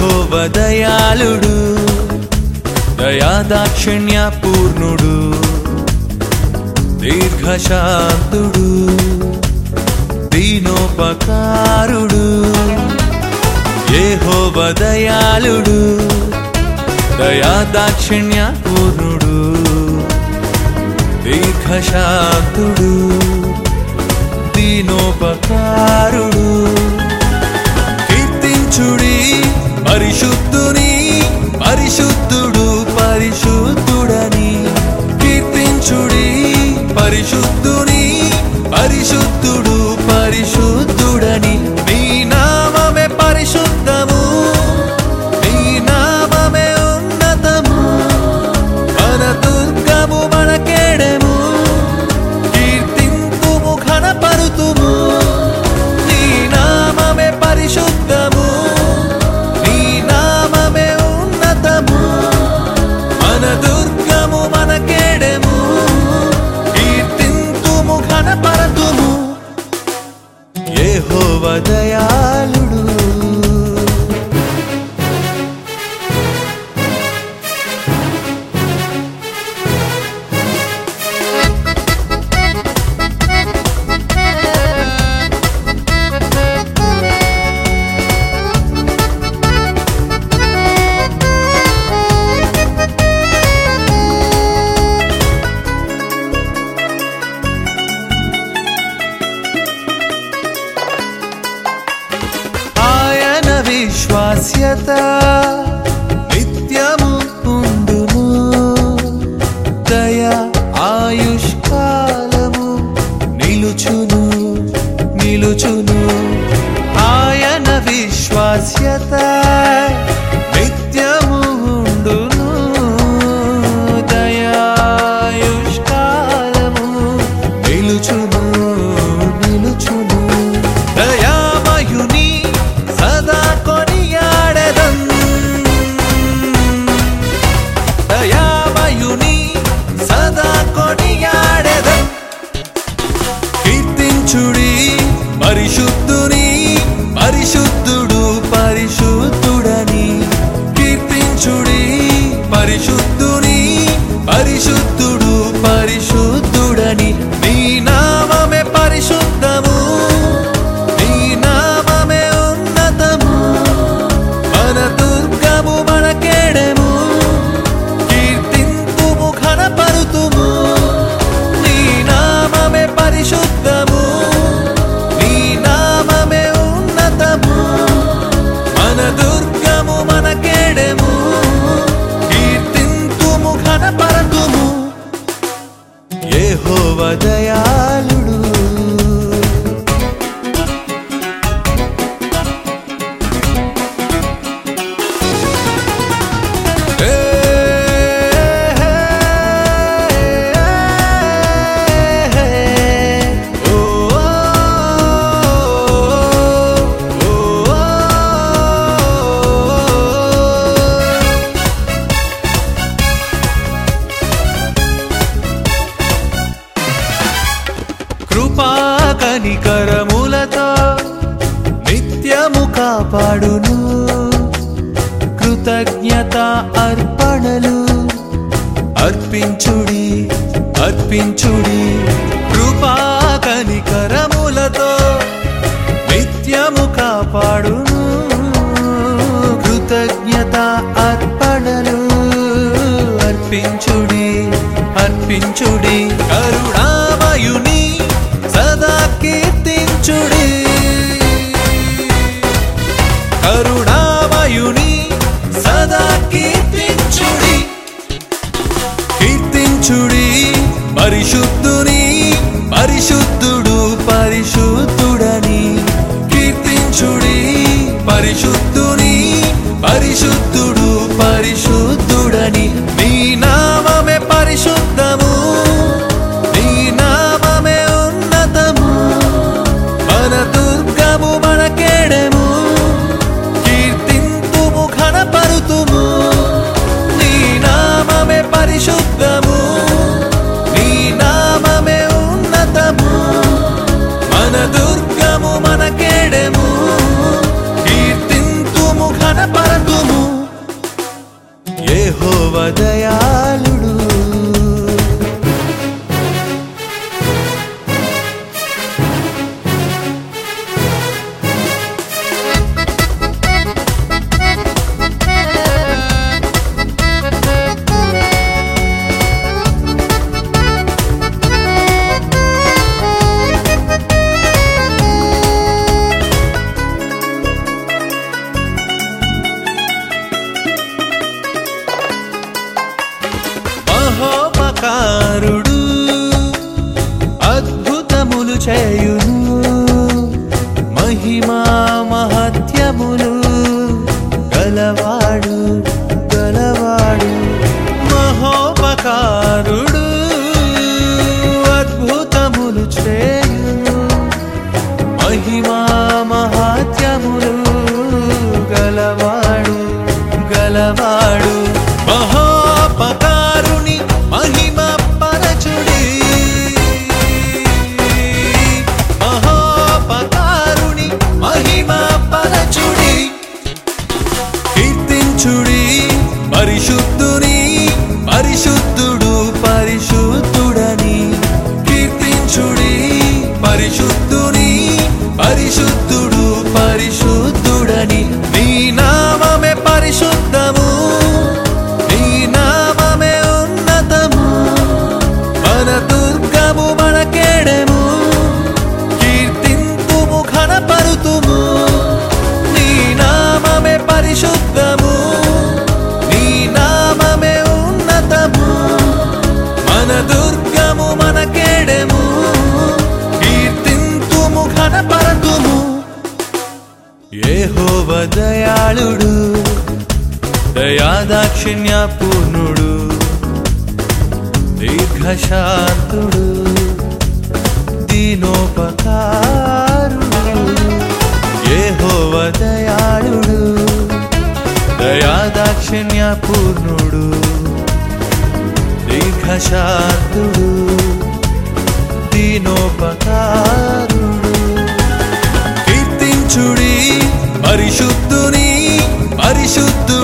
యహోవ దయాళుడు దయాదాక్షిణ్య పూర్ణుడు దీర్ఘశాంతుడు దీనోపకారుడు యహోవ దయాళుడు దయాదాక్షిణ్య పూర్ణుడు దీర్ఘశాంతుడు దీనోపకారుడు. పరిశుద్ధుని పరిశుద్ధుడు పరిశుద్ధుడని కీర్తించుడి పరిశుద్ధుని పరిశుద్ధు అర్పించుడి అర్పించుడి కృపా కనికరములతో నిత్యము కాపాడు కృతజ్ఞత అర్పణలు అర్పించుడి అర్పించుడి కరుణామయుని సదా కీర్తించుడి. కరుణామయుని సదా కీర్తించుడి. పరిశుద్ధుని కారుడు అద్భుతములు చేయును. మహిమా మహత్యములు గలవాడు గలవాడు మహోపకారు e chuvosos. దయాళుడు దయాదాక్షిణ్యపూర్ణుడు దీర్ఘశాంతుడు దీనోపకారుడు ఏహోవ దయాళుడు దయాదాక్షిణ్యపూర్ణుడు దీర్ఘశాంతుడు దీనోపకారుడు. కీర్తించుడి పరిశుద్ధుని పరిశుద్ధు